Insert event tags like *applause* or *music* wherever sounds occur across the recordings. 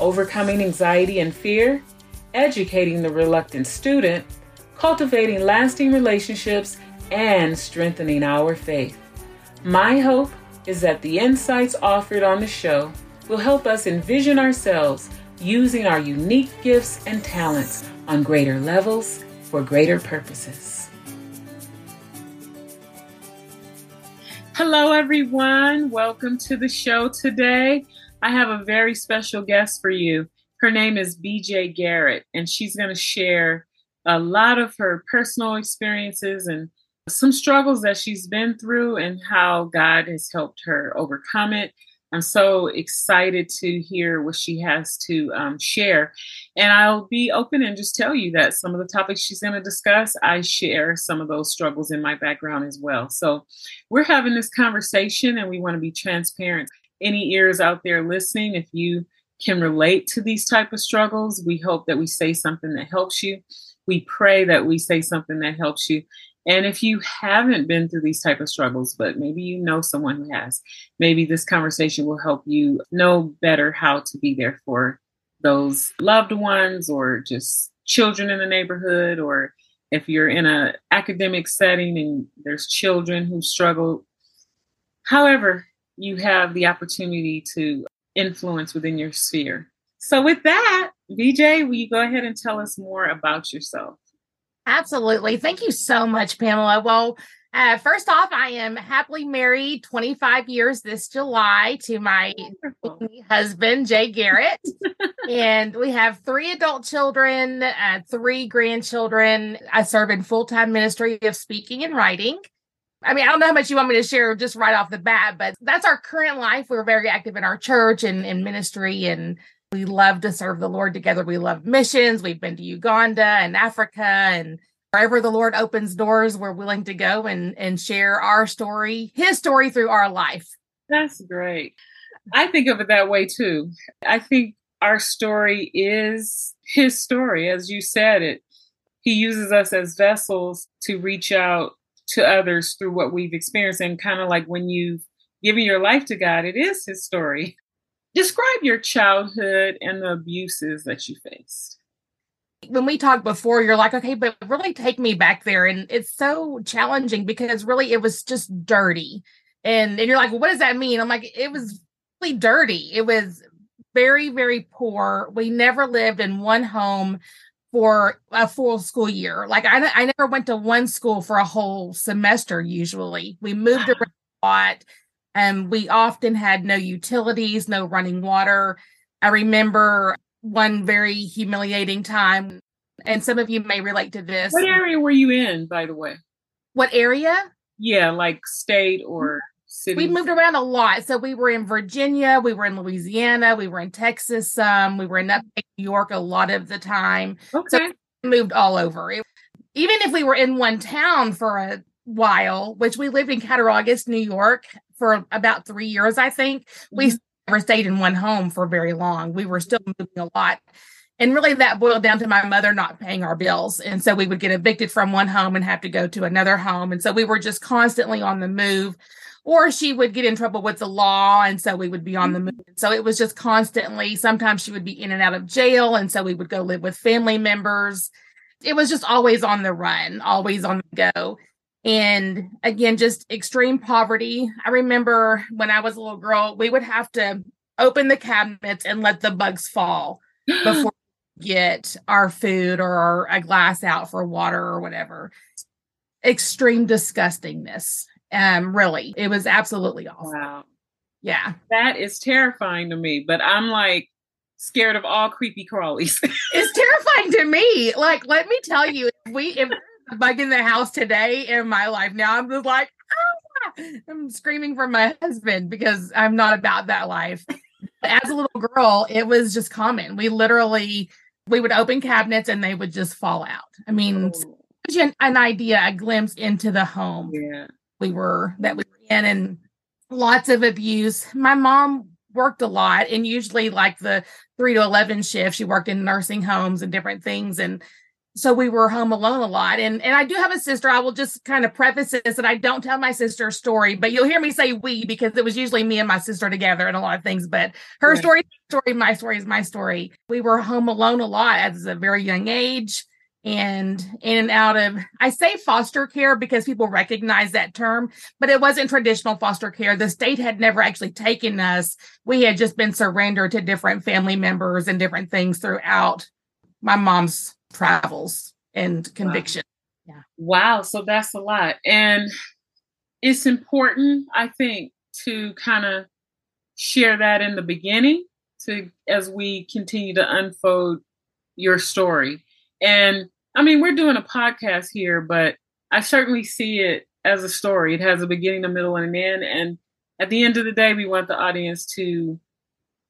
overcoming anxiety and fear, educating the reluctant student, cultivating lasting relationships, and strengthening our faith. My hope is that the insights offered on the show will help us envision ourselves using our unique gifts and talents on greater levels for greater purposes. Hello, everyone. Welcome to the show today. I have a very special guest for you. Her name is BJ Garrett, and she's going to share a lot of her personal experiences and some struggles that she's been through and how God has helped her overcome it. I'm so excited to hear what she has to um, share. And I'll be open and just tell you that some of the topics she's going to discuss, I share some of those struggles in my background as well. So we're having this conversation and we want to be transparent any ears out there listening, if you can relate to these type of struggles, we hope that we say something that helps you. We pray that we say something that helps you. And if you haven't been through these type of struggles, but maybe you know someone who has, maybe this conversation will help you know better how to be there for those loved ones or just children in the neighborhood or if you're in an academic setting and there's children who struggle however you have the opportunity to influence within your sphere. So, with that, BJ, will you go ahead and tell us more about yourself? Absolutely. Thank you so much, Pamela. Well, uh, first off, I am happily married 25 years this July to my husband, Jay Garrett. *laughs* and we have three adult children, uh, three grandchildren. I serve in full time ministry of speaking and writing. I mean, I don't know how much you want me to share just right off the bat, but that's our current life. We're very active in our church and in ministry, and we love to serve the Lord together. We love missions. We've been to Uganda and Africa, and wherever the Lord opens doors, we're willing to go and, and share our story, His story through our life. That's great. I think of it that way too. I think our story is His story. As you said it, He uses us as vessels to reach out to others through what we've experienced. And kind of like when you've given your life to God, it is His story. *laughs* Describe your childhood and the abuses that you faced. When we talked before, you're like, okay, but really take me back there. And it's so challenging because really it was just dirty. And, and you're like, well, what does that mean? I'm like, it was really dirty. It was very, very poor. We never lived in one home for a full school year. Like I, I never went to one school for a whole semester. Usually, we moved wow. around a lot, and we often had no utilities, no running water. I remember one very humiliating time, and some of you may relate to this. What area were you in, by the way? What area? Yeah, like state or we moved around a lot. So we were in Virginia, we were in Louisiana, we were in Texas, um, we were in New York a lot of the time. Okay. So moved all over. It, even if we were in one town for a while, which we lived in Cattaraugus, New York for about three years, I think, mm-hmm. we never stayed in one home for very long. We were still moving a lot. And really, that boiled down to my mother not paying our bills. And so we would get evicted from one home and have to go to another home. And so we were just constantly on the move or she would get in trouble with the law and so we would be on the mm-hmm. move. So it was just constantly sometimes she would be in and out of jail and so we would go live with family members. It was just always on the run always on the go. And again just extreme poverty. I remember when i was a little girl we would have to open the cabinets and let the bugs fall *gasps* before get our food or a glass out for water or whatever. Extreme disgustingness um, really, it was absolutely awful. Wow. Yeah. That is terrifying to me, but I'm like scared of all creepy crawlies. *laughs* it's terrifying to me. Like, let me tell you, if we if a bug in the house today in my life now, I'm just like, ah! I'm screaming for my husband because I'm not about that life. As a little girl, it was just common. We literally we would open cabinets and they would just fall out. I mean, oh. an, an idea, a glimpse into the home yeah. We were that we were in, and lots of abuse. My mom worked a lot, and usually like the three to eleven shift, she worked in nursing homes and different things, and so we were home alone a lot and and i do have a sister i will just kind of preface this that i don't tell my sister's story but you'll hear me say we because it was usually me and my sister together and a lot of things but her right. story story my story is my story we were home alone a lot as a very young age and in and out of i say foster care because people recognize that term but it wasn't traditional foster care the state had never actually taken us we had just been surrendered to different family members and different things throughout my mom's travels and conviction. Wow. Yeah. Wow. So that's a lot. And it's important, I think, to kind of share that in the beginning to as we continue to unfold your story. And I mean, we're doing a podcast here, but I certainly see it as a story. It has a beginning, a middle, and an end. And at the end of the day, we want the audience to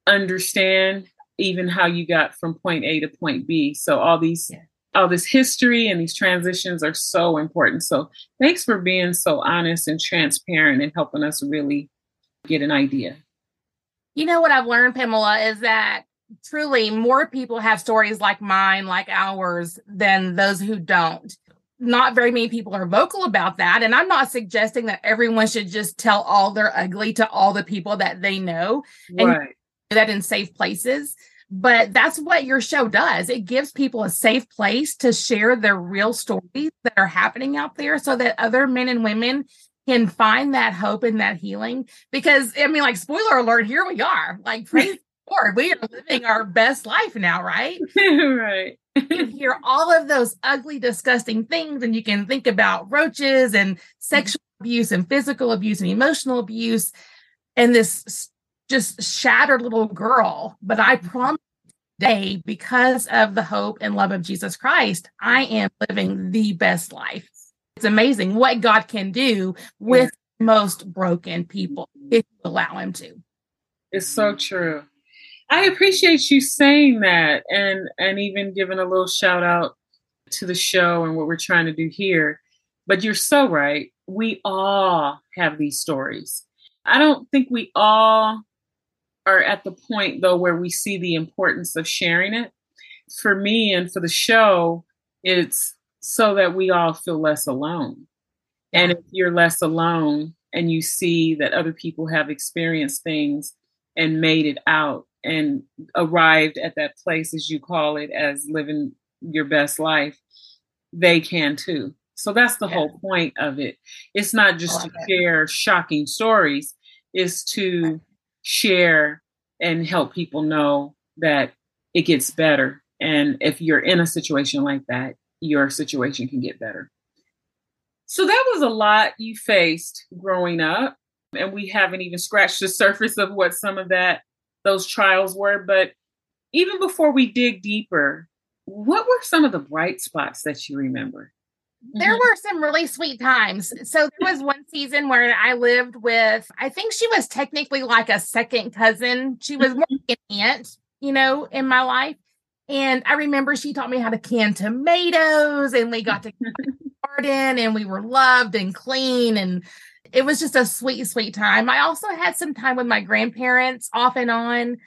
understand even how you got from point A to point B. So all these yeah. all this history and these transitions are so important. So thanks for being so honest and transparent and helping us really get an idea. You know what I've learned, Pamela, is that truly more people have stories like mine, like ours, than those who don't. Not very many people are vocal about that. And I'm not suggesting that everyone should just tell all their ugly to all the people that they know. And right. that in safe places. But that's what your show does. It gives people a safe place to share their real stories that are happening out there so that other men and women can find that hope and that healing. Because, I mean, like, spoiler alert, here we are. Like, praise *laughs* Lord, we are living our best life now, right? *laughs* right. you hear all of those ugly, disgusting things, and you can think about roaches and sexual abuse and physical abuse and emotional abuse and this just shattered little girl. But I mm-hmm. promise today, because of the hope and love of Jesus Christ, I am living the best life. It's amazing what God can do with most broken people if you allow Him to. It's so mm-hmm. true. I appreciate you saying that and and even giving a little shout out to the show and what we're trying to do here. But you're so right. We all have these stories. I don't think we all are at the point though where we see the importance of sharing it. For me and for the show, it's so that we all feel less alone. And if you're less alone and you see that other people have experienced things and made it out and arrived at that place, as you call it, as living your best life, they can too. So that's the yeah. whole point of it. It's not just to share shocking stories, it's to share and help people know that it gets better. And if you're in a situation like that, your situation can get better. So that was a lot you faced growing up. And we haven't even scratched the *laughs* surface of what some of that those trials were. But even before we dig deeper, what were some of the bright spots that you remember? there mm-hmm. were some really sweet times. So there was one season where I lived with, I think she was technically like a second cousin. She was more like an aunt, you know, in my life. And I remember she taught me how to can tomatoes and we got to *laughs* garden and we were loved and clean. And it was just a sweet, sweet time. I also had some time with my grandparents off and on.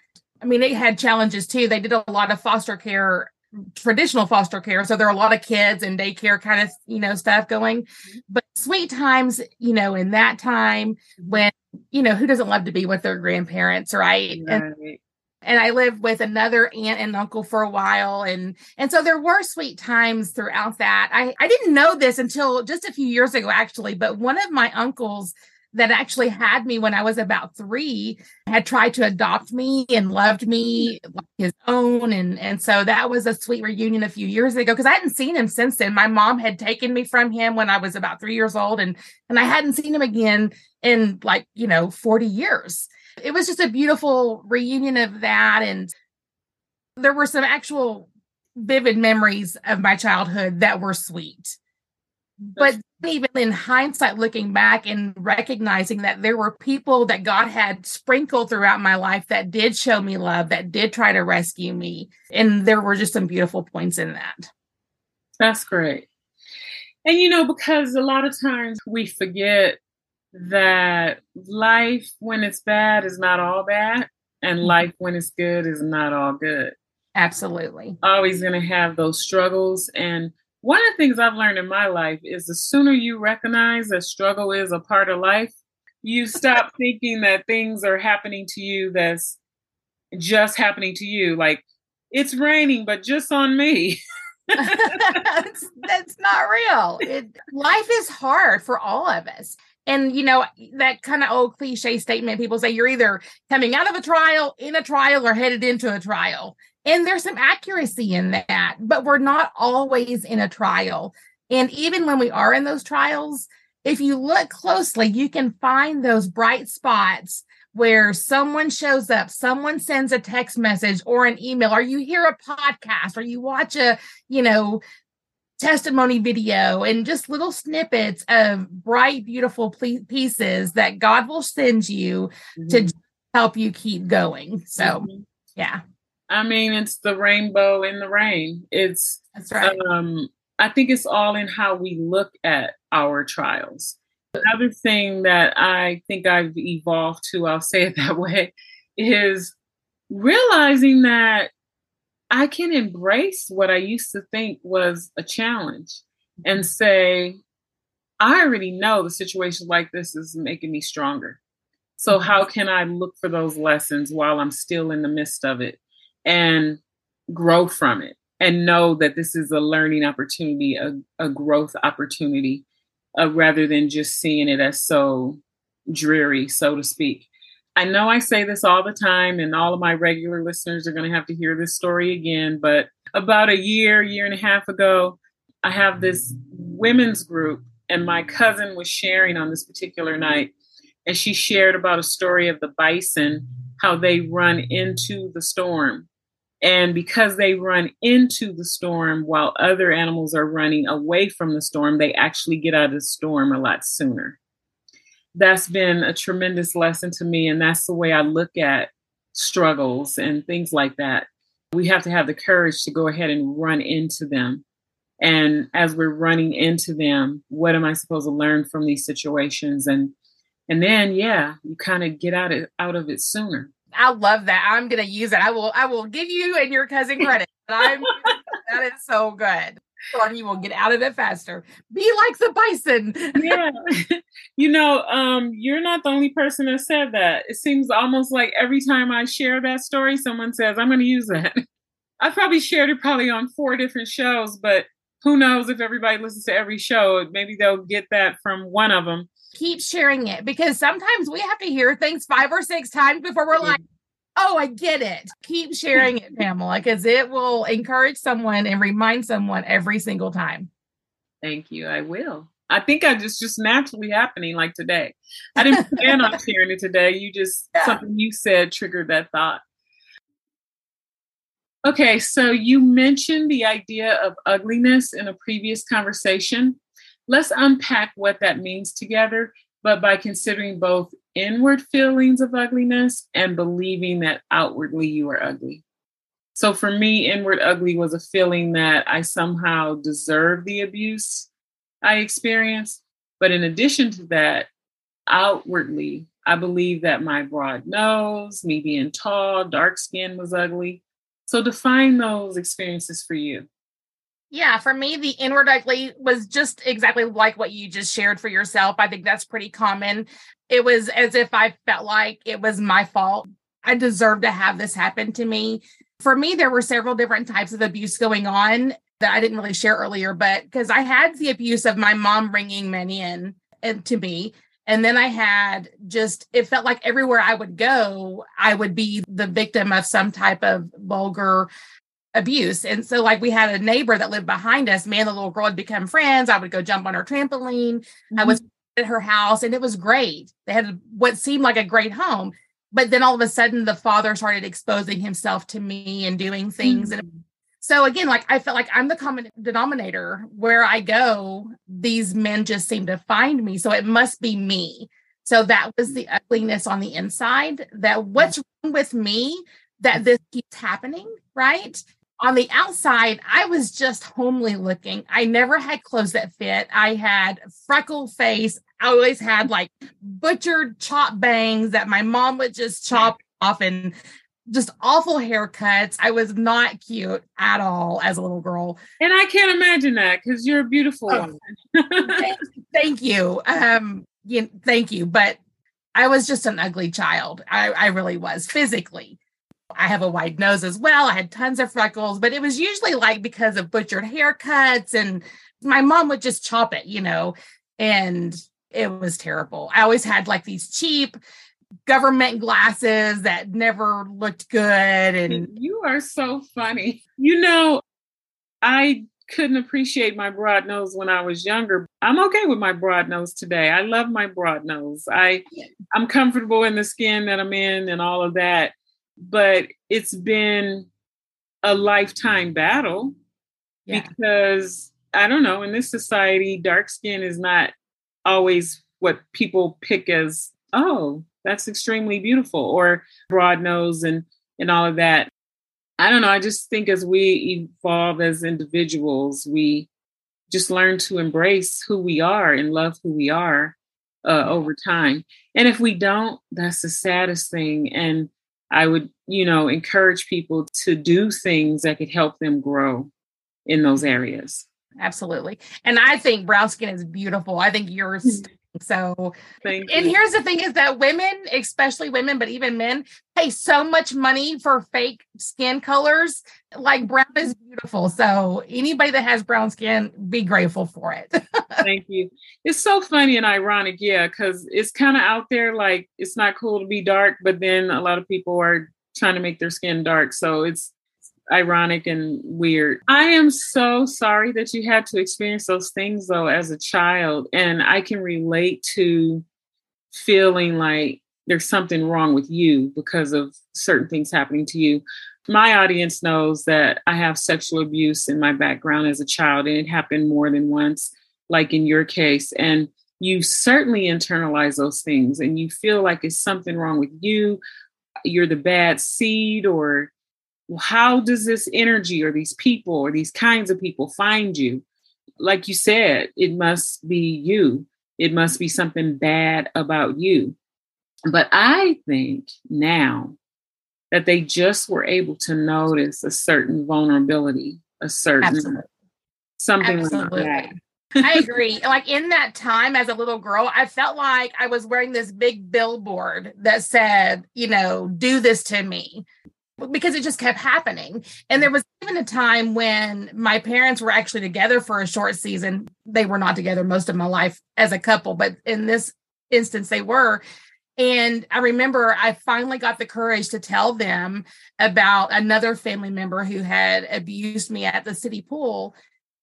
I mean, they had challenges too. They did a lot of foster care traditional foster care. So there are a lot of kids and daycare kind of, you know, stuff going. Mm-hmm. But sweet times, you know, in that time when, you know, who doesn't love to be with their grandparents, right? right. And, and I lived with another aunt and uncle for a while. And and so there were sweet times throughout that. I, I didn't know this until just a few years ago, actually, but one of my uncles that actually had me when I was about three had tried to adopt me and loved me like his own. And, and so that was a sweet reunion a few years ago because I hadn't seen him since then. My mom had taken me from him when I was about three years old and, and I hadn't seen him again in like, you know, 40 years. It was just a beautiful reunion of that. And there were some actual vivid memories of my childhood that were sweet. but even in hindsight, looking back and recognizing that there were people that God had sprinkled throughout my life that did show me love, that did try to rescue me. And there were just some beautiful points in that. That's great. And you know, because a lot of times we forget that life when it's bad is not all bad, and mm-hmm. life when it's good is not all good. Absolutely. Always going to have those struggles. And one of the things I've learned in my life is the sooner you recognize that struggle is a part of life, you stop *laughs* thinking that things are happening to you that's just happening to you. Like, it's raining, but just on me. *laughs* that's, that's not real. It, life is hard for all of us. And, you know, that kind of old cliche statement people say you're either coming out of a trial, in a trial, or headed into a trial. And there's some accuracy in that, but we're not always in a trial. And even when we are in those trials, if you look closely, you can find those bright spots where someone shows up, someone sends a text message or an email, or you hear a podcast, or you watch a, you know, testimony video and just little snippets of bright, beautiful pieces that God will send you mm-hmm. to help you keep going. So, mm-hmm. yeah. I mean, it's the rainbow in the rain. It's that's right. Um, I think it's all in how we look at our trials. Another thing that I think I've evolved to, I'll say it *laughs* that way, is realizing that I can embrace what I used to think was a challenge and say, I already know the situation like this is making me stronger. So, mm-hmm. how can I look for those lessons while I'm still in the midst of it and grow from it and know that this is a learning opportunity, a, a growth opportunity, uh, rather than just seeing it as so dreary, so to speak. I know I say this all the time, and all of my regular listeners are going to have to hear this story again. But about a year, year and a half ago, I have this women's group, and my cousin was sharing on this particular night. And she shared about a story of the bison, how they run into the storm. And because they run into the storm while other animals are running away from the storm, they actually get out of the storm a lot sooner that's been a tremendous lesson to me. And that's the way I look at struggles and things like that. We have to have the courage to go ahead and run into them. And as we're running into them, what am I supposed to learn from these situations? And and then yeah, you kind of get out of out of it sooner. I love that. I'm gonna use it. I will I will give you and your cousin credit. *laughs* I'm that is so good or he will get out of it faster. Be like the bison. yeah. *laughs* You know, um, you're not the only person that said that. It seems almost like every time I share that story, someone says, I'm going to use that. *laughs* I probably shared it probably on four different shows, but who knows if everybody listens to every show? Maybe they'll get that from one of them. Keep sharing it because sometimes we have to hear things five or six times before we're like, Oh, I get it. Keep sharing it, Pamela, because it will encourage someone and remind someone every single time. Thank you. I will. I think I just just naturally happening like today. I didn't *laughs* plan on sharing it today. You just yeah. something you said triggered that thought. Okay, so you mentioned the idea of ugliness in a previous conversation. Let's unpack what that means together, but by considering both inward feelings of ugliness and believing that outwardly you are ugly. So for me, inward ugly was a feeling that I somehow deserved the abuse I experienced. But in addition to that, outwardly, I believe that my broad nose, me being tall, dark skin was ugly. So define those experiences for you. Yeah, for me, the inward ugly was just exactly like what you just shared for yourself. I think that's pretty common. It was as if I felt like it was my fault. I deserved to have this happen to me. For me, there were several different types of abuse going on that I didn't really share earlier, but because I had the abuse of my mom bringing men in and to me. And then I had just, it felt like everywhere I would go, I would be the victim of some type of vulgar abuse. And so, like, we had a neighbor that lived behind us. Me and the little girl had become friends. I would go jump on her trampoline. Mm-hmm. I was at her house, and it was great. They had what seemed like a great home. But then all of a sudden, the father started exposing himself to me and doing things. Mm-hmm. And So again, like I felt like I'm the common denominator where I go, these men just seem to find me. So it must be me. So that was the ugliness on the inside that what's wrong with me that this keeps happening, right? On the outside, I was just homely looking. I never had clothes that fit. I had freckle face. I always had like butchered chop bangs that my mom would just chop off and just awful haircuts. I was not cute at all as a little girl. And I can't imagine that because you're a beautiful oh, woman. *laughs* thank, thank, you. Um, you, thank you. But I was just an ugly child. I, I really was physically. I have a wide nose as well. I had tons of freckles, but it was usually like because of butchered haircuts and my mom would just chop it, you know, and it was terrible. I always had like these cheap government glasses that never looked good and you are so funny. You know, I couldn't appreciate my broad nose when I was younger. I'm okay with my broad nose today. I love my broad nose. I I'm comfortable in the skin that I'm in and all of that. But it's been a lifetime battle yeah. because I don't know, in this society dark skin is not always what people pick as oh, that's extremely beautiful or broad nose and and all of that. I don't know i just think as we evolve as individuals we just learn to embrace who we are and love who we are uh, over time. And if we don't that's the saddest thing and i would you know encourage people to do things that could help them grow in those areas. Absolutely. And i think brown skin is beautiful. I think yours mm. So, Thank and you. here's the thing is that women, especially women, but even men, pay so much money for fake skin colors. Like brown is mm-hmm. beautiful. So, anybody that has brown skin, be grateful for it. *laughs* Thank you. It's so funny and ironic, yeah, because it's kind of out there like it's not cool to be dark, but then a lot of people are trying to make their skin dark. So, it's ironic and weird. I am so sorry that you had to experience those things though as a child. And I can relate to feeling like there's something wrong with you because of certain things happening to you. My audience knows that I have sexual abuse in my background as a child, and it happened more than once, like in your case. And you certainly internalize those things and you feel like it's something wrong with you. You're the bad seed, or how does this energy or these people or these kinds of people find you? Like you said, it must be you. It must be something bad about you. But I think now that they just were able to notice a certain vulnerability, a certain Absolutely. something Absolutely. like that. I agree. Like in that time as a little girl, I felt like I was wearing this big billboard that said, you know, do this to me because it just kept happening. And there was even a time when my parents were actually together for a short season. They were not together most of my life as a couple, but in this instance, they were. And I remember I finally got the courage to tell them about another family member who had abused me at the city pool.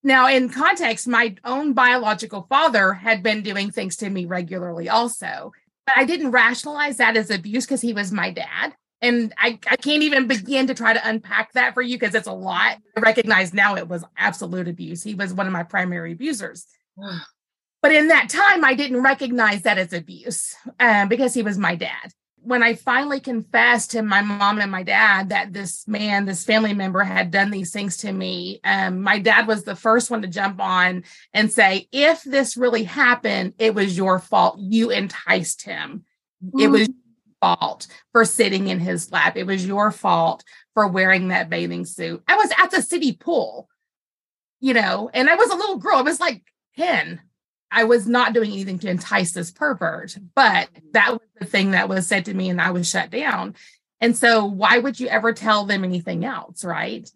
Now, in context, my own biological father had been doing things to me regularly, also. But I didn't rationalize that as abuse because he was my dad and I, I can't even begin to try to unpack that for you because it's a lot. I recognize now it was absolute abuse. He was one of my primary abusers. *sighs* but in that time, I didn't recognize that as abuse um, because he was my dad. When I finally confessed to my mom and my dad that this man, this family member had done these things to me, um, my dad was the first one to jump on and say, if this really happened, it was your fault. You enticed him. It was fault for sitting in his lap. It was your fault for wearing that bathing suit. I was at the city pool, you know, and I was a little girl. I was like 10. I was not doing anything to entice this pervert, but that was the thing that was said to me, and I was shut down. And so, why would you ever tell them anything else? Right.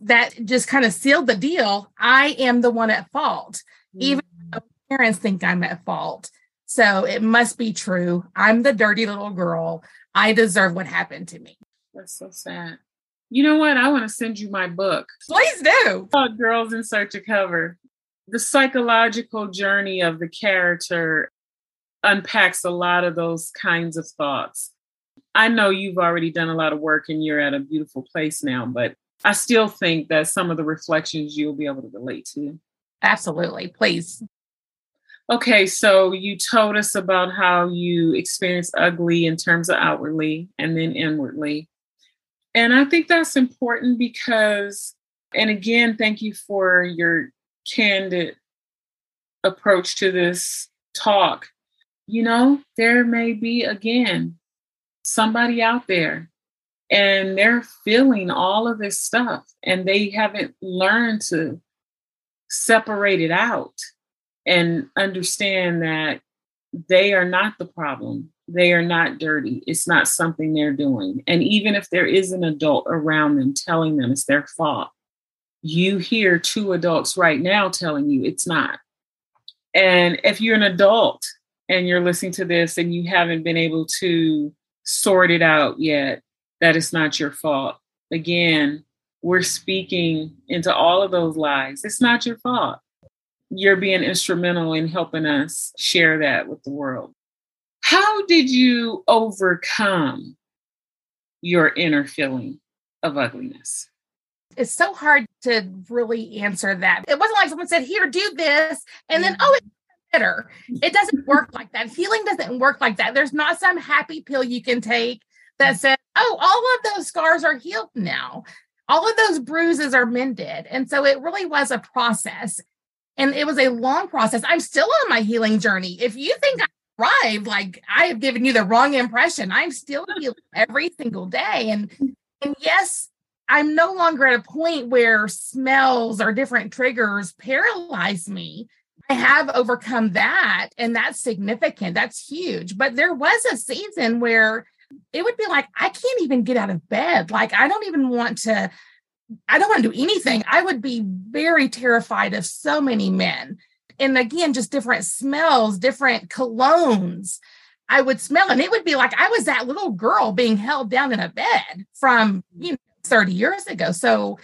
That just kind of sealed the deal. I am the one at fault, mm-hmm. even though parents think I'm at fault. So it must be true. I'm the dirty little girl. I deserve what happened to me. That's so sad. You know what? I want to send you my book. Please do. Called Girls in Search of Cover. The psychological journey of the character unpacks a lot of those kinds of thoughts. I know you've already done a lot of work and you're at a beautiful place now, but I still think that some of the reflections you'll be able to relate to. Absolutely. Please. Okay, so you told us about how you experience ugly in terms of outwardly and then inwardly. And I think that's important because, and again, thank you for your candid approach to this talk. You know, there may be, again, somebody out there and they're feeling all of this stuff and they haven't learned to separate it out and understand that they are not the problem. They are not dirty. It's not something they're doing. And even if there is an adult around them telling them it's their fault, you hear two adults right now telling you it's not. And if you're an adult and you're listening to this and you haven't been able to sort it out yet, that it's not your fault. Again, we're speaking into all of those lies. It's not your fault. You're being instrumental in helping us share that with the world. How did you overcome your inner feeling of ugliness? It's so hard to really answer that. It wasn't like someone said, Here, do this, and then, oh, it's better. It doesn't work *laughs* like that. Healing doesn't work like that. There's not some happy pill you can take that mm. says, Oh, all of those scars are healed now all of those bruises are mended. And so it really was a process. And it was a long process. I'm still on my healing journey. If you think I arrived, like I have given you the wrong impression, I'm still healing every single day. And and yes, I'm no longer at a point where smells or different triggers paralyze me. I have overcome that, and that's significant. That's huge. But there was a season where it would be like, I can't even get out of bed. Like, I don't even want to, I don't want to do anything. I would be very terrified of so many men. And again, just different smells, different colognes. I would smell, and it would be like I was that little girl being held down in a bed from, you know, 30 years ago. So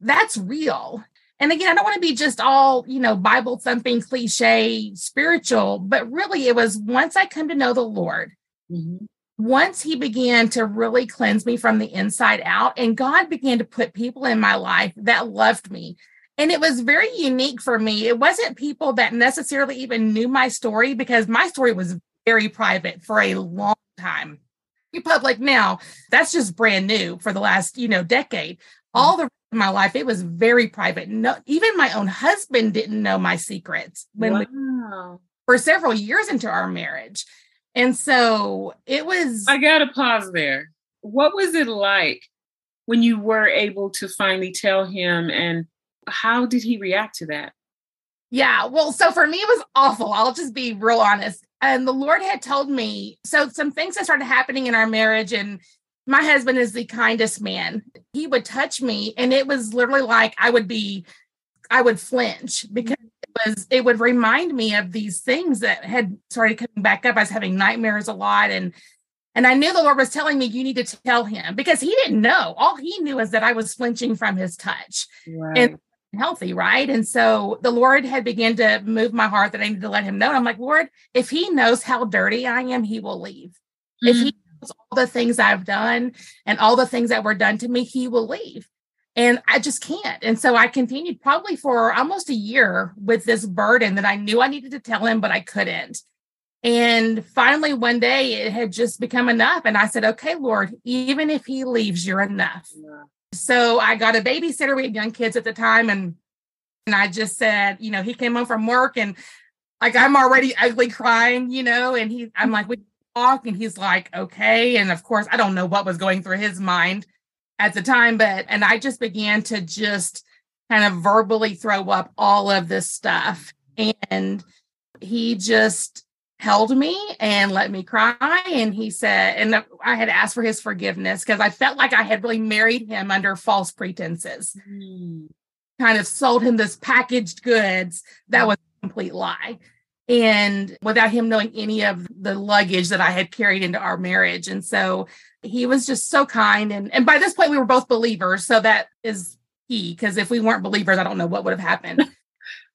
that's real. And again, I don't want to be just all, you know, Bible thumping, cliche, spiritual, but really it was once I come to know the Lord, mm-hmm once he began to really cleanse me from the inside out, and God began to put people in my life that loved me. And it was very unique for me. It wasn't people that necessarily even knew my story because my story was very private for a long time. Public now, that's just brand new for the last, you know, decade. Mm. All the rest of my life, it was very private. No, even my own husband didn't know my secrets when wow. we, for several years into our marriage. And so it was. I got to pause there. What was it like when you were able to finally tell him, and how did he react to that? Yeah, well, so for me, it was awful. I'll just be real honest. And the Lord had told me so some things that started happening in our marriage, and my husband is the kindest man. He would touch me, and it was literally like I would be, I would flinch because was it would remind me of these things that had started coming back up. I was having nightmares a lot and and I knew the Lord was telling me you need to tell him because he didn't know. All he knew is that I was flinching from his touch. Right. And healthy, right? And so the Lord had begun to move my heart that I needed to let him know. And I'm like, Lord, if he knows how dirty I am, he will leave. Mm-hmm. If he mm. knows all the things I've done and all the things that were done to me, he will leave and I just can't. And so I continued probably for almost a year with this burden that I knew I needed to tell him, but I couldn't. And finally, one day it had just become enough. And I said, okay, Lord, even if he leaves, you're enough. Yeah. So I got a babysitter. We had young kids at the time. And, and I just said, you know, he came home from work and like I'm already ugly crying, you know, and he, I'm like, we talk. And he's like, okay. And of course, I don't know what was going through his mind at the time, but and I just began to just kind of verbally throw up all of this stuff. And he just held me and let me cry. And he said, and I had asked for his forgiveness because I felt like I had really married him under false pretenses, mm. kind of sold him this packaged goods that was a complete lie. And without him knowing any of the luggage that I had carried into our marriage. And so he was just so kind. And and by this point we were both believers. So that is key because if we weren't believers i don't know what would have happened. *laughs*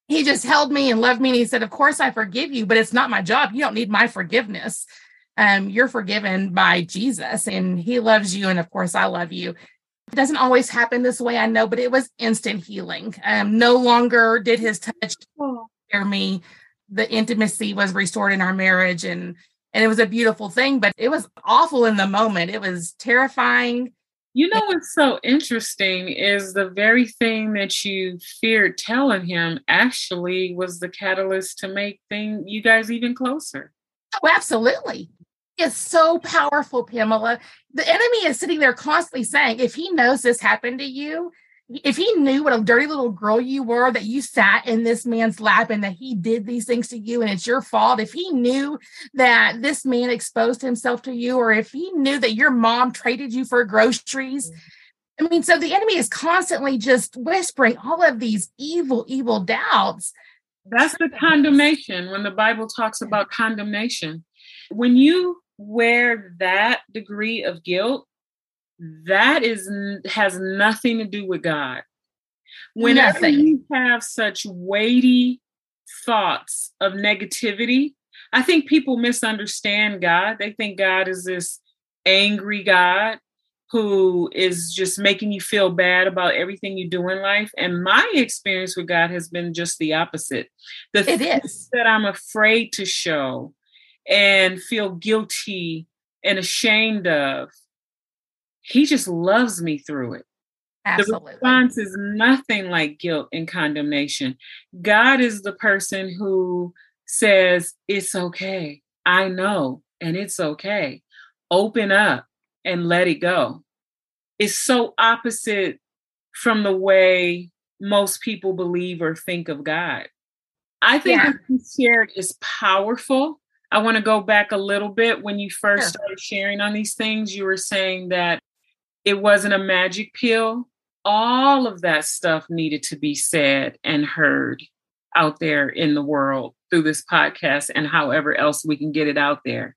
He just held me and loved me and he said of course i forgive you but it's not my job. You don't need my forgiveness. Um you're forgiven by jesus and he loves you and of course i love you. It doesn't always happen this way, I know, but it was instant healing. Um, no longer did his touch scare me. The intimacy was restored in our marriage and and it was a beautiful thing, but it was awful in the moment. It was terrifying. You know what's so interesting is the very thing that you feared telling him actually was the catalyst to make thing you guys even closer. Oh, absolutely. It's so powerful, Pamela. The enemy is sitting there constantly saying, if he knows this happened to you, if he knew what a dirty little girl you were, that you sat in this man's lap and that he did these things to you and it's your fault, if he knew that this man exposed himself to you, or if he knew that your mom traded you for groceries, I mean, so the enemy is constantly just whispering all of these evil, evil doubts. That's the condemnation when the Bible talks about condemnation. When you wear that degree of guilt, that is has nothing to do with God. Whenever nothing. you have such weighty thoughts of negativity, I think people misunderstand God. They think God is this angry God who is just making you feel bad about everything you do in life. And my experience with God has been just the opposite. The it is that I'm afraid to show and feel guilty and ashamed of he just loves me through it. Absolutely. The response is nothing like guilt and condemnation. God is the person who says, It's okay. I know, and it's okay. Open up and let it go. It's so opposite from the way most people believe or think of God. I think yeah. what you shared is powerful. I want to go back a little bit. When you first sure. started sharing on these things, you were saying that it wasn't a magic pill. All of that stuff needed to be said and heard out there in the world through this podcast and however else we can get it out there.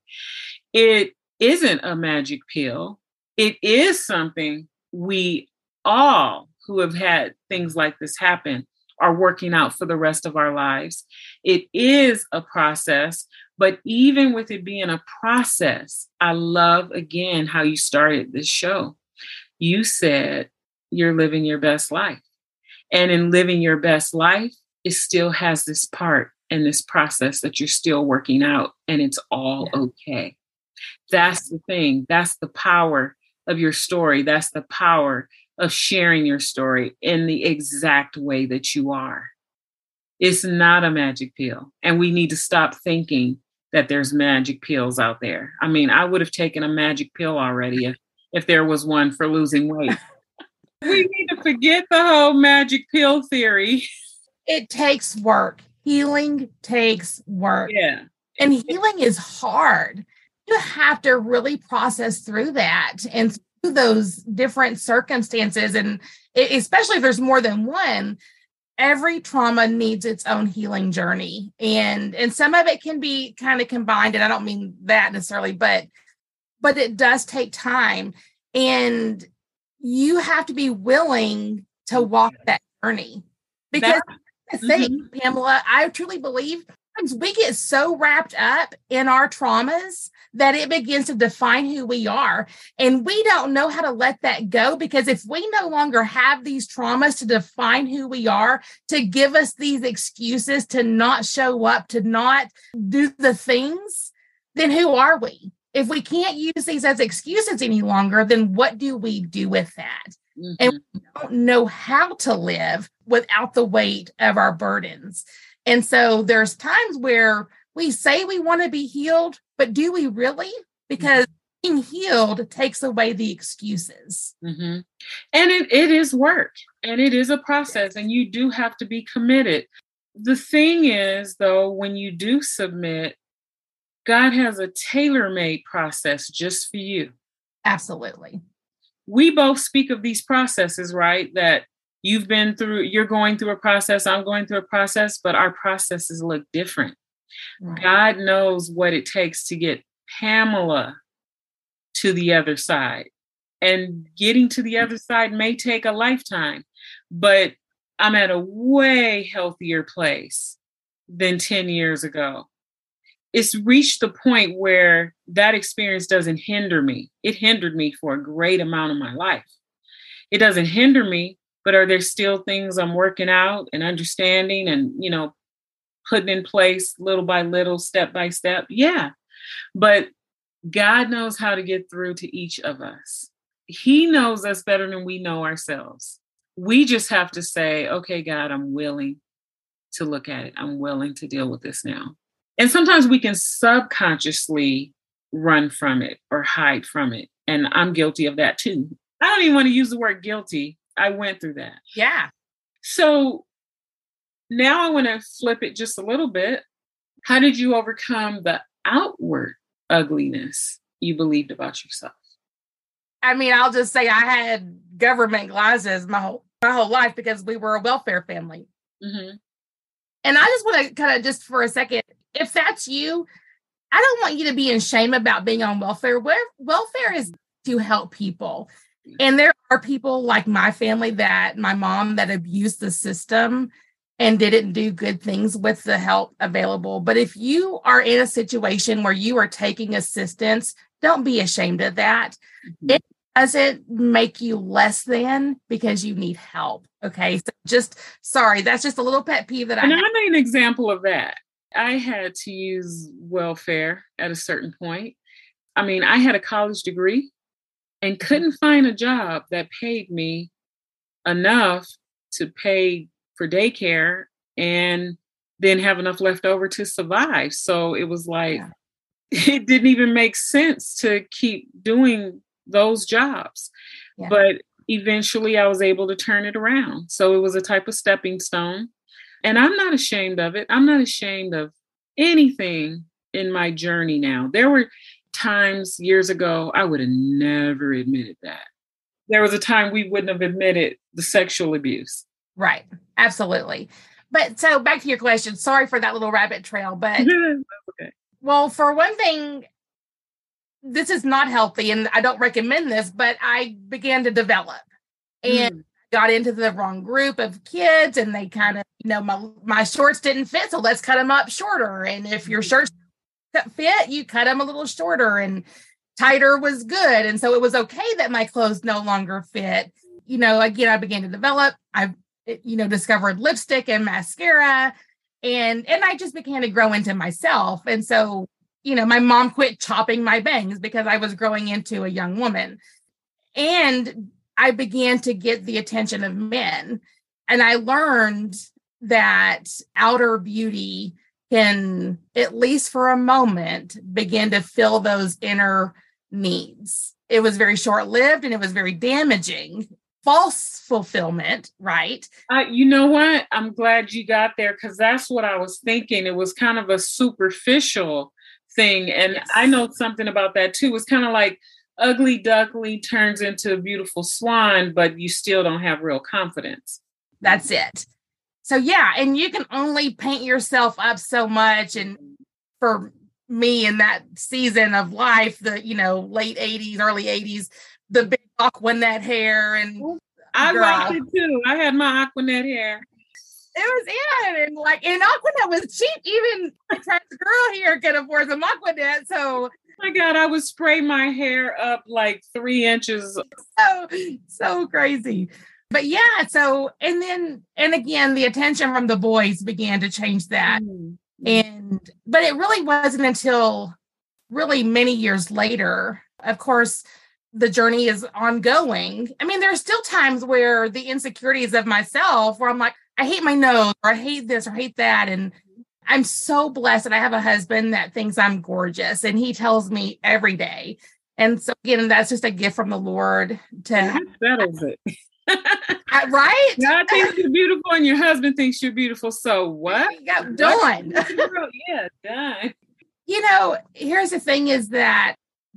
It isn't a magic pill. It is something we all who have had things like this happen are working out for the rest of our lives. It is a process, but even with it being a process, I love again how you started this show you said you're living your best life. And in living your best life, it still has this part and this process that you're still working out, and it's all yeah. okay. That's the thing. That's the power of your story. That's the power of sharing your story in the exact way that you are. It's not a magic pill. And we need to stop thinking that there's magic pills out there. I mean, I would have taken a magic pill already if if there was one for losing weight. *laughs* we need to forget the whole magic pill theory. It takes work. Healing takes work. Yeah. And healing is hard. You have to really process through that and through those different circumstances. And especially if there's more than one, every trauma needs its own healing journey. And and some of it can be kind of combined. And I don't mean that necessarily, but but it does take time. And you have to be willing to walk that journey. Because that, the thing, mm-hmm. Pamela, I truly believe we get so wrapped up in our traumas that it begins to define who we are. And we don't know how to let that go because if we no longer have these traumas to define who we are, to give us these excuses to not show up, to not do the things, then who are we? If we can't use these as excuses any longer, then what do we do with that? Mm-hmm. And we don't know how to live without the weight of our burdens. And so there's times where we say we want to be healed, but do we really? Because mm-hmm. being healed takes away the excuses. Mm-hmm. And it, it is work and it is a process, and you do have to be committed. The thing is, though, when you do submit, God has a tailor made process just for you. Absolutely. We both speak of these processes, right? That you've been through, you're going through a process, I'm going through a process, but our processes look different. Right. God knows what it takes to get Pamela to the other side. And getting to the mm. other side may take a lifetime, but I'm at a way healthier place than 10 years ago it's reached the point where that experience doesn't hinder me. It hindered me for a great amount of my life. it doesn't hinder me, but are there still things I'm working out and understanding and, you know, putting in place little by little, step by step? Yeah. But God knows how to get through to each of us. He knows us better than we know ourselves. We just have to say, okay, God, I'm willing to look at it. I'm willing to deal with this now. And sometimes we can subconsciously run from it or hide from it. And I'm guilty of that too. I don't even want to use the word guilty. I went through that. Yeah. So now I want to flip it just a little bit. How did you overcome the outward ugliness you believed about yourself? I mean, I'll just say I had government glasses my whole my whole life because we were a welfare family. Mm-hmm. And I just want to kind of just for a second, if that's you, I don't want you to be in shame about being on welfare. Where welfare is to help people. And there are people like my family that my mom that abused the system and didn't do good things with the help available. But if you are in a situation where you are taking assistance, don't be ashamed of that. Mm-hmm. It doesn't make you less than because you need help. Okay. So just sorry, that's just a little pet peeve that and I And I'm an example of that. I had to use welfare at a certain point. I mean, I had a college degree and couldn't find a job that paid me enough to pay for daycare and then have enough left over to survive. So it was like, yeah. *laughs* it didn't even make sense to keep doing those jobs. Yeah. But eventually I was able to turn it around. So it was a type of stepping stone. And I'm not ashamed of it. I'm not ashamed of anything in my journey now. There were times years ago I would have never admitted that. There was a time we wouldn't have admitted the sexual abuse. Right. Absolutely. But so back to your question. Sorry for that little rabbit trail, but *laughs* okay. well, for one thing, this is not healthy and I don't recommend this, but I began to develop and mm. got into the wrong group of kids and they kind of, you know, my my shorts didn't fit, so let's cut them up shorter. And if your mm-hmm. shirts fit, you cut them a little shorter and tighter was good. And so it was okay that my clothes no longer fit. You know, again, I began to develop. I eh, you know, discovered lipstick and mascara and and I just began to grow into myself. And so, you know, my mom quit chopping my bangs because I was growing into a young woman. And I began to get the attention of men. And I learned that outer beauty can, at least for a moment, begin to fill those inner needs. It was very short lived and it was very damaging false fulfillment, right? Uh, you know what? I'm glad you got there because that's what I was thinking. It was kind of a superficial thing. And yes. I know something about that too. It's kind of like ugly duckling turns into a beautiful swan, but you still don't have real confidence. That's it. So, yeah. And you can only paint yourself up so much. And for me in that season of life, the, you know, late 80s, early 80s, the big Aquanet hair and I liked it too. I had my Aquanet hair. It was in and like and Aquanet was cheap. Even a trans girl here could afford some Aquanet. So oh my God, I would spray my hair up like three inches. So so crazy. But yeah, so and then and again, the attention from the boys began to change that. Mm-hmm. And but it really wasn't until really many years later. Of course, the journey is ongoing. I mean, there are still times where the insecurities of myself, where I'm like, I hate my nose, or I hate this, or hate that. And I'm so blessed that I have a husband that thinks I'm gorgeous and he tells me every day. And so, again, that's just a gift from the Lord to that settles it. Right? God thinks you're beautiful and your husband thinks you're beautiful. So, what? Yeah, done. yeah, done. You know, here's the thing is that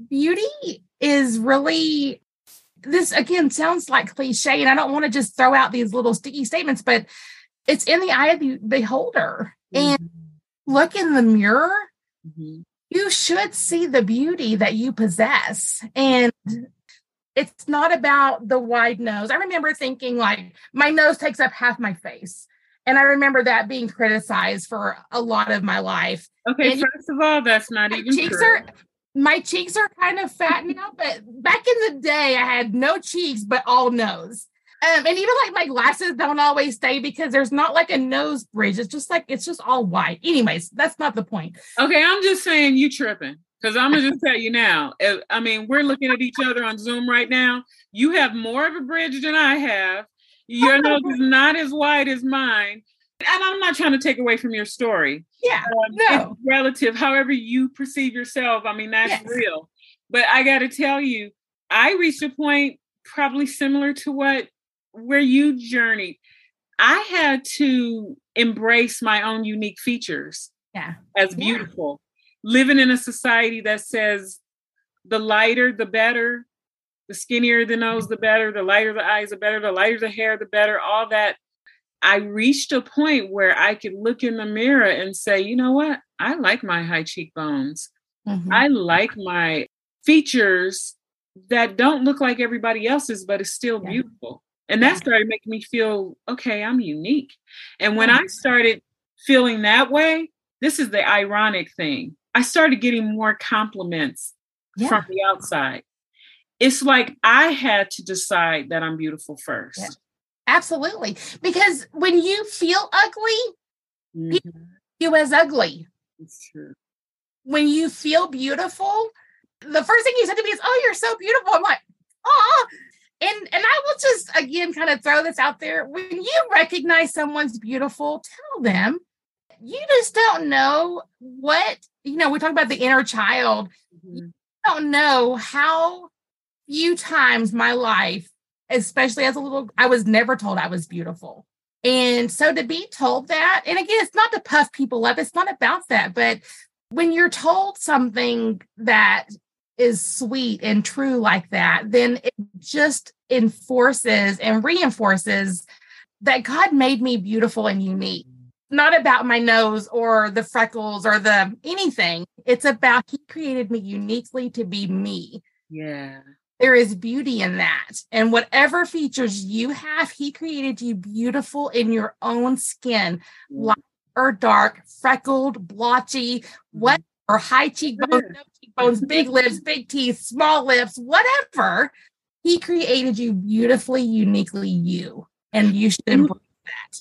beauty is really this again sounds like cliche and i don't want to just throw out these little sticky statements but it's in the eye of the beholder mm-hmm. and look in the mirror mm-hmm. you should see the beauty that you possess and it's not about the wide nose i remember thinking like my nose takes up half my face and I remember that being criticized for a lot of my life. Okay, and first of all, that's not even cheeks true. are my cheeks are kind of fat now, but back in the day, I had no cheeks, but all nose. Um, and even like my glasses don't always stay because there's not like a nose bridge. It's just like it's just all white. Anyways, that's not the point. Okay, I'm just saying you tripping because I'm gonna just tell you now. I mean, we're looking at each other on Zoom right now. You have more of a bridge than I have. Your nose is not as wide as mine. And I'm not trying to take away from your story. Yeah, um, no. relative, however you perceive yourself. I mean, that's yes. real. But I got to tell you, I reached a point probably similar to what where you journeyed. I had to embrace my own unique features. Yeah. As beautiful. Living in a society that says the lighter, the better, the skinnier the nose, the better, the lighter the eyes, the better, the lighter the hair, the better, all that I reached a point where I could look in the mirror and say, you know what? I like my high cheekbones. Mm-hmm. I like my features that don't look like everybody else's, but it's still yeah. beautiful. And that started making me feel, okay, I'm unique. And when I started feeling that way, this is the ironic thing. I started getting more compliments yeah. from the outside. It's like I had to decide that I'm beautiful first. Yeah. Absolutely. Because when you feel ugly, mm-hmm. you as ugly. It's true. When you feel beautiful, the first thing you said to me is, Oh, you're so beautiful. I'm like, oh. And and I will just again kind of throw this out there. When you recognize someone's beautiful, tell them. You just don't know what, you know, we talk about the inner child. Mm-hmm. You don't know how few times my life especially as a little, I was never told I was beautiful. And so to be told that, and again, it's not to puff people up, it's not about that, but when you're told something that is sweet and true like that, then it just enforces and reinforces that God made me beautiful and unique. Not about my nose or the freckles or the anything. It's about He created me uniquely to be me. Yeah. There is beauty in that. And whatever features you have, he created you beautiful in your own skin, mm. light or dark, freckled, blotchy, mm-hmm. what or high cheekbones, no cheekbones, big *laughs* lips, big teeth, small lips, whatever. He created you beautifully, uniquely you. And you should embrace that.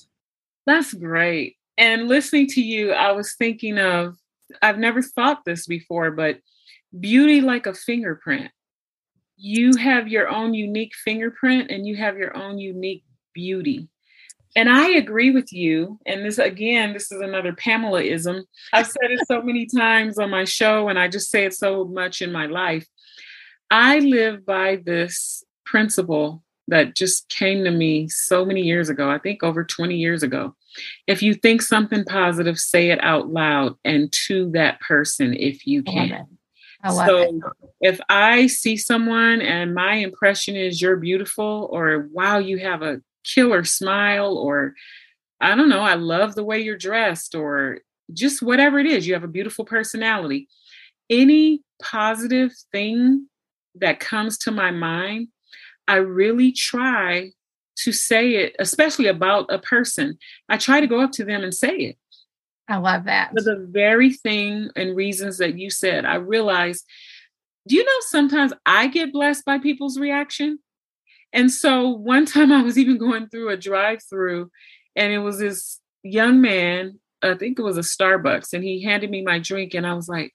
That's great. And listening to you, I was thinking of, I've never thought this before, but beauty like a fingerprint you have your own unique fingerprint and you have your own unique beauty. And I agree with you. And this, again, this is another Pamelaism. I've said it so *laughs* many times on my show, and I just say it so much in my life. I live by this principle that just came to me so many years ago, I think over 20 years ago. If you think something positive, say it out loud and to that person if you can so it. if I see someone and my impression is you're beautiful or wow, you have a killer smile or I don't know, I love the way you're dressed or just whatever it is, you have a beautiful personality. Any positive thing that comes to my mind, I really try to say it, especially about a person. I try to go up to them and say it. I love that. For the very thing and reasons that you said, I realize, do you know sometimes I get blessed by people's reaction? And so one time I was even going through a drive through and it was this young man, I think it was a Starbucks, and he handed me my drink and I was like,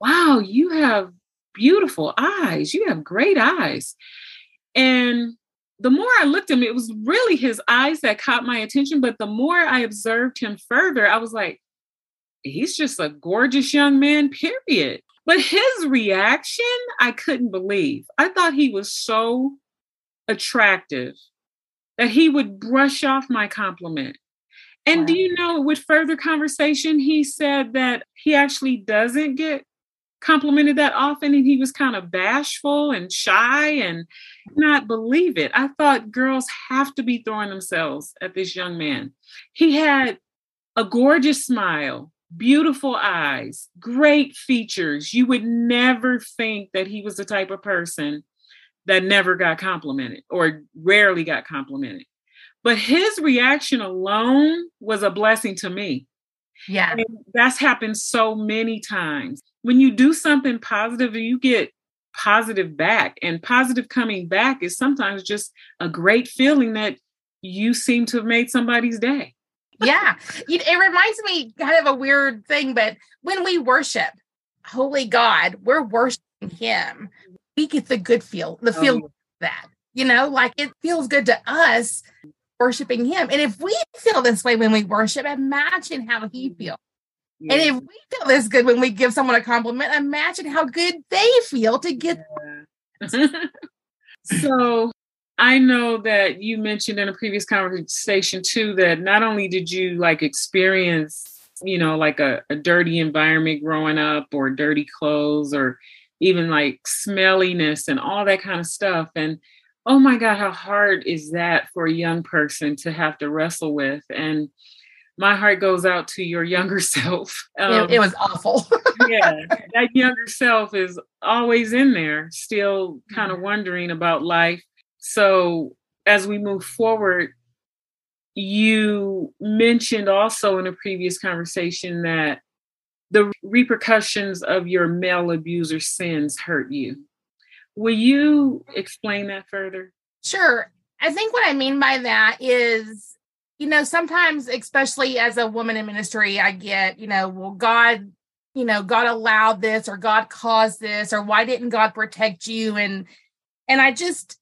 wow, you have beautiful eyes. You have great eyes. And the more I looked at him, it was really his eyes that caught my attention. But the more I observed him further, I was like, he's just a gorgeous young man, period. But his reaction, I couldn't believe. I thought he was so attractive that he would brush off my compliment. And wow. do you know, with further conversation, he said that he actually doesn't get complimented that often and he was kind of bashful and shy and not believe it. I thought girls have to be throwing themselves at this young man. He had a gorgeous smile, beautiful eyes, great features. You would never think that he was the type of person that never got complimented or rarely got complimented. But his reaction alone was a blessing to me Yeah. And that's happened so many times. When you do something positive and you get positive back, and positive coming back is sometimes just a great feeling that you seem to have made somebody's day. yeah. It reminds me kind of a weird thing, but when we worship holy God, we're worshiping him. We get the good feel, the feel oh. that, you know, like it feels good to us worshiping him. And if we feel this way when we worship, imagine how he mm-hmm. feels. Yeah. And if we feel this good when we give someone a compliment, imagine how good they feel to get. Yeah. *laughs* so I know that you mentioned in a previous conversation too that not only did you like experience, you know, like a, a dirty environment growing up or dirty clothes or even like smelliness and all that kind of stuff. And oh my God, how hard is that for a young person to have to wrestle with? And my heart goes out to your younger *laughs* self. Um, it, it, was awful. *laughs* yeah, that younger self is always in there, still kind of mm-hmm. wondering about life. So as we move forward, you mentioned also in a previous conversation that the repercussions of your male abuser sins hurt you. Will you explain that further? Sure. I think what I mean by that is, you know, sometimes, especially as a woman in ministry, I get, you know, well, God, you know, God allowed this or God caused this or why didn't God protect you? And, and I just,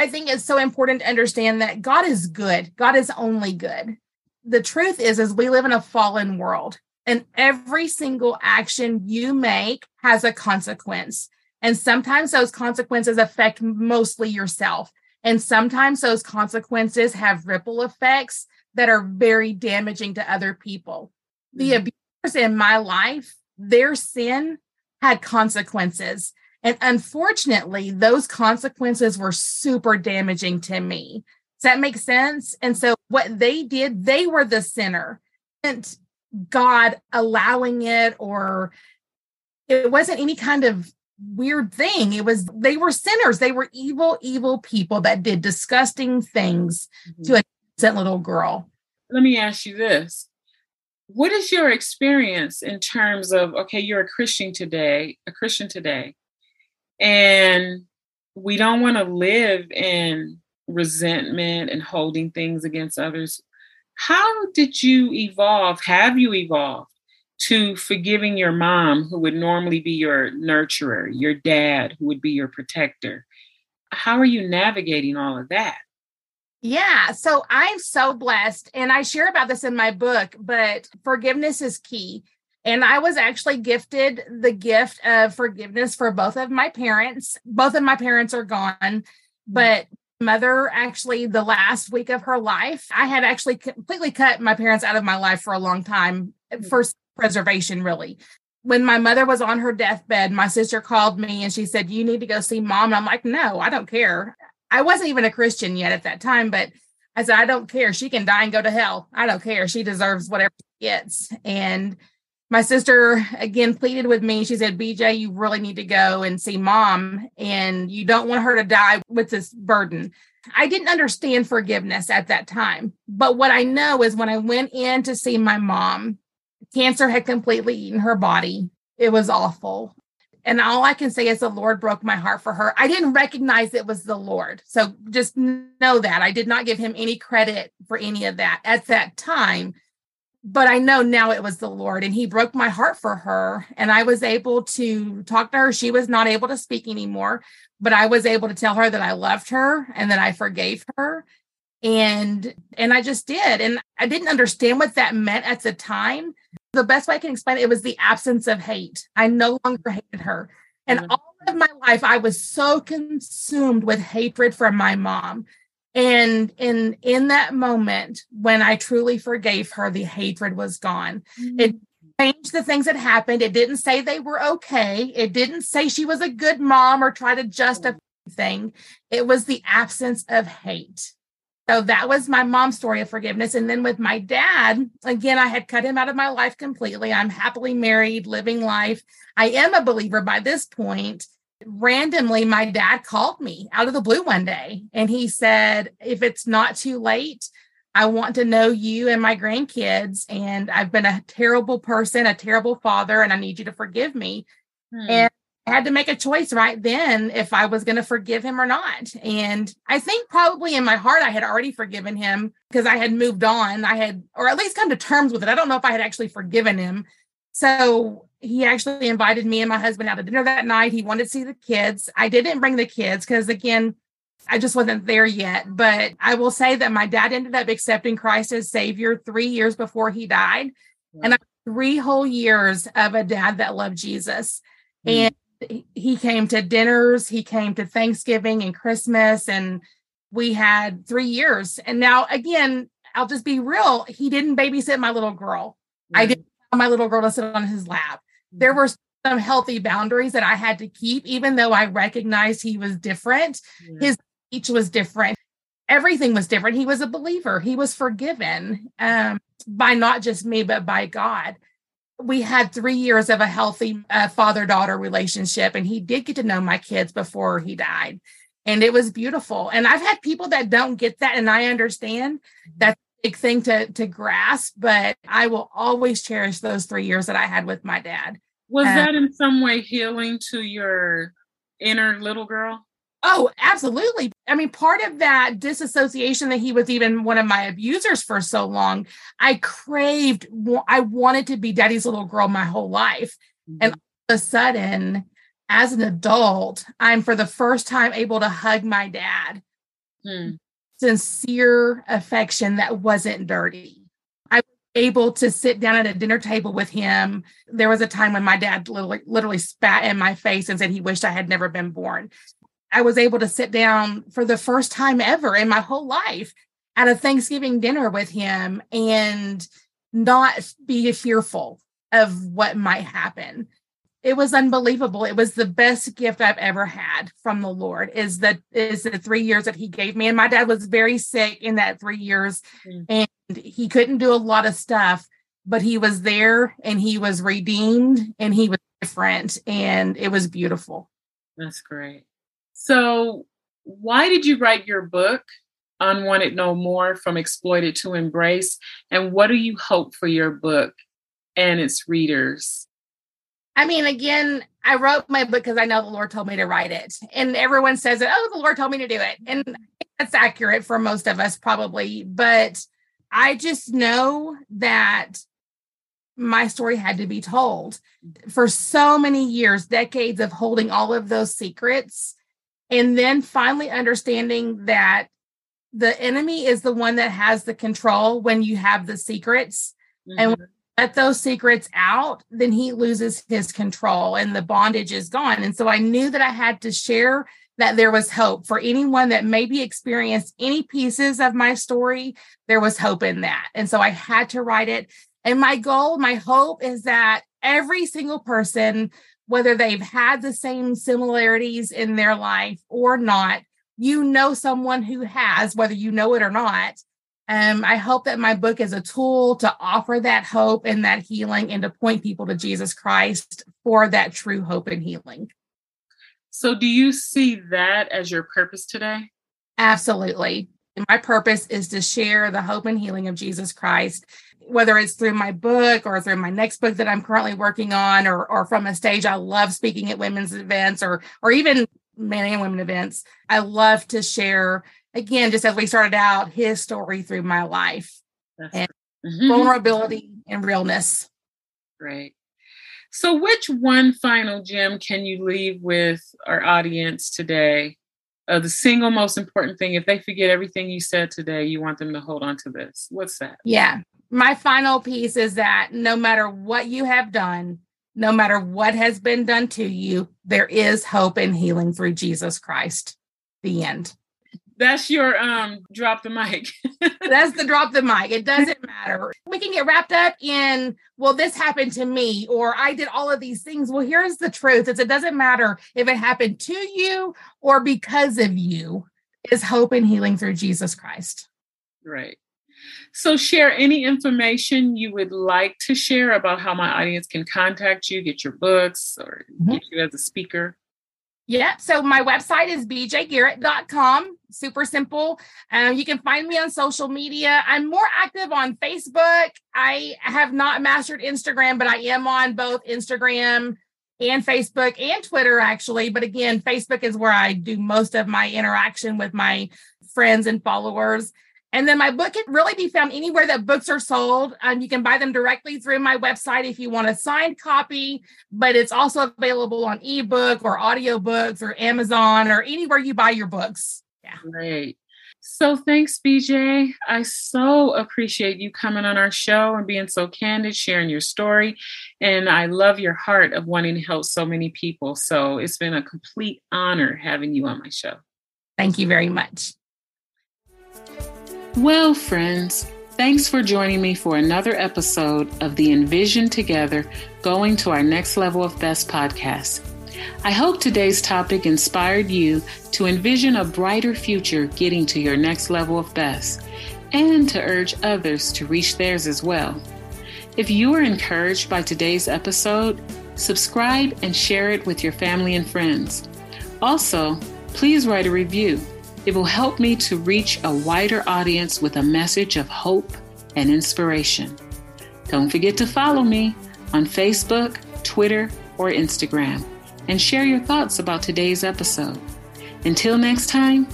I think it's so important to understand that God is good. God is only good. The truth is, is we live in a fallen world and every single action you make has a consequence. And sometimes those consequences affect mostly yourself. And sometimes those consequences have ripple effects that are very damaging to other people. The mm-hmm. abusers in my life, their sin had consequences. And unfortunately, those consequences were super damaging to me. Does that make sense? And so what they did, they were the sinner. And God allowing it, or it wasn't any kind of weird thing. It was they were sinners. They were evil, evil people that did disgusting things mm-hmm. to a innocent little girl. Let me ask you this. What is your experience in terms of okay, you're a Christian today, a Christian today, and we don't want to live in resentment and holding things against others. How did you evolve? Have you evolved to forgiving your mom, who would normally be your nurturer, your dad, who would be your protector. How are you navigating all of that? Yeah, so I'm so blessed, and I share about this in my book, but forgiveness is key. And I was actually gifted the gift of forgiveness for both of my parents. Both of my parents are gone, but mother actually the last week of her life i had actually completely cut my parents out of my life for a long time mm. for preservation, really. When my mother was on her deathbed, my sister called me and she said, You need to go see mom. And I'm like, No, I don't care. I wasn't even a Christian yet at that time, but I said, I don't care. She can die and go to hell. I don't care. She deserves whatever she gets. And my sister again pleaded with me. She said, BJ, you really need to go and see mom, and you don't want her to die with this burden. I didn't understand forgiveness at that time. But what I know is when I went in to see my mom, Cancer had completely eaten her body. It was awful. And all I can say is the Lord broke my heart for her. I didn't recognize it was the Lord. So just know that. I did not give him any credit for any of that at that time. But I know now it was the Lord and he broke my heart for her. And I was able to talk to her. She was not able to speak anymore, but I was able to tell her that I loved her and that I forgave her and and i just did and i didn't understand what that meant at the time the best way i can explain it, it was the absence of hate. I no longer hated her. And mm-hmm. all of my life i was so consumed with hatred from my mom. And in in that moment when i truly forgave her the hatred was gone. Mm-hmm. it changed the things that happened. It didn't say they were okay. It didn't say she was a good mom or try to justify thing it was the absence of hate so that was my mom's story of forgiveness. And then with my dad, again, I had cut him out of my life completely. I'm happily married, living life. I am a believer by this point. Randomly, my dad called me out of the blue one day and he said, If it's not too late, I want to know you and my grandkids. And I've been a terrible person, a terrible father, and I need you to forgive me. Hmm. And I had to make a choice right then if I was going to forgive him or not. And I think probably in my heart, I had already forgiven him because I had moved on. I had, or at least come to terms with it. I don't know if I had actually forgiven him. So he actually invited me and my husband out to dinner that night. He wanted to see the kids. I didn't bring the kids because, again, I just wasn't there yet. But I will say that my dad ended up accepting Christ as Savior three years before he died. And I, three whole years of a dad that loved Jesus. Mm. And he came to dinners, he came to Thanksgiving and Christmas, and we had three years. And now, again, I'll just be real. He didn't babysit my little girl. Mm. I didn't want my little girl to sit on his lap. There mm. were some healthy boundaries that I had to keep, even though I recognized he was different. His speech was different. Everything was different. He was a believer. He was forgiven um, by not just me, but by God. We had three years of a healthy uh, father daughter relationship, and he did get to know my kids before he died. And it was beautiful. And I've had people that don't get that, and I understand that's a big thing to, to grasp, but I will always cherish those three years that I had with my dad. Was um, that in some way healing to your inner little girl? Oh, absolutely. I mean, part of that disassociation that he was even one of my abusers for so long, I craved, I wanted to be daddy's little girl my whole life. Mm-hmm. And all of a sudden, as an adult, I'm for the first time able to hug my dad. Mm. Sincere affection that wasn't dirty. I was able to sit down at a dinner table with him. There was a time when my dad literally, literally spat in my face and said he wished I had never been born. I was able to sit down for the first time ever in my whole life at a Thanksgiving dinner with him and not be fearful of what might happen. It was unbelievable. It was the best gift I've ever had from the Lord. Is that is the three years that He gave me, and my dad was very sick in that three years, mm. and he couldn't do a lot of stuff, but he was there, and he was redeemed, and he was different, and it was beautiful. That's great. So, why did you write your book, Unwanted No More From Exploited to Embrace? And what do you hope for your book and its readers? I mean, again, I wrote my book because I know the Lord told me to write it. And everyone says that, oh, the Lord told me to do it. And that's accurate for most of us, probably. But I just know that my story had to be told. Mm. For so many years, decades of holding all of those secrets, and then finally understanding that the enemy is the one that has the control when you have the secrets. Mm-hmm. and let those secrets out then he loses his control and the bondage is gone. And so i knew that i had to share that there was hope for anyone that maybe experienced any pieces of my story. There was hope in that. And so i had to write it. And my goal my hope is that every single person whether they've had the same similarities in their life or not, you know someone who has, whether you know it or not. Um, I hope that my book is a tool to offer that hope and that healing and to point people to Jesus Christ for that true hope and healing. So, do you see that as your purpose today? Absolutely. My purpose is to share the hope and healing of Jesus Christ whether it's through my book or through my next book that I'm currently working on or or from a stage I love speaking at women's events or or even men and women events. I love to share again just as we started out his story through my life That's and mm-hmm. vulnerability and realness. Great. So which one final gem can you leave with our audience today? Uh, the single most important thing if they forget everything you said today you want them to hold on to this what's that yeah my final piece is that no matter what you have done, no matter what has been done to you, there is hope and healing through Jesus Christ. The end. That's your um drop the mic. *laughs* That's the drop the mic. It doesn't *laughs* matter. We can get wrapped up in, well, this happened to me, or I did all of these things. Well, here's the truth. It's, it doesn't matter if it happened to you or because of you, is hope and healing through Jesus Christ. Right. So, share any information you would like to share about how my audience can contact you, get your books, or mm-hmm. get you as a speaker. Yeah. So my website is bjgarrett.com. Super simple. Uh, you can find me on social media. I'm more active on Facebook. I have not mastered Instagram, but I am on both Instagram and Facebook and Twitter, actually. But again, Facebook is where I do most of my interaction with my friends and followers. And then my book can really be found anywhere that books are sold. Um, you can buy them directly through my website if you want a signed copy, but it's also available on ebook or audiobooks or Amazon or anywhere you buy your books. Yeah. Great. So thanks, BJ. I so appreciate you coming on our show and being so candid, sharing your story. And I love your heart of wanting to help so many people. So it's been a complete honor having you on my show. Thank you very much. Well, friends, thanks for joining me for another episode of the Envision Together Going to Our Next Level of Best podcast. I hope today's topic inspired you to envision a brighter future getting to your next level of best and to urge others to reach theirs as well. If you are encouraged by today's episode, subscribe and share it with your family and friends. Also, please write a review. It will help me to reach a wider audience with a message of hope and inspiration. Don't forget to follow me on Facebook, Twitter, or Instagram and share your thoughts about today's episode. Until next time,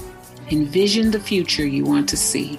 envision the future you want to see.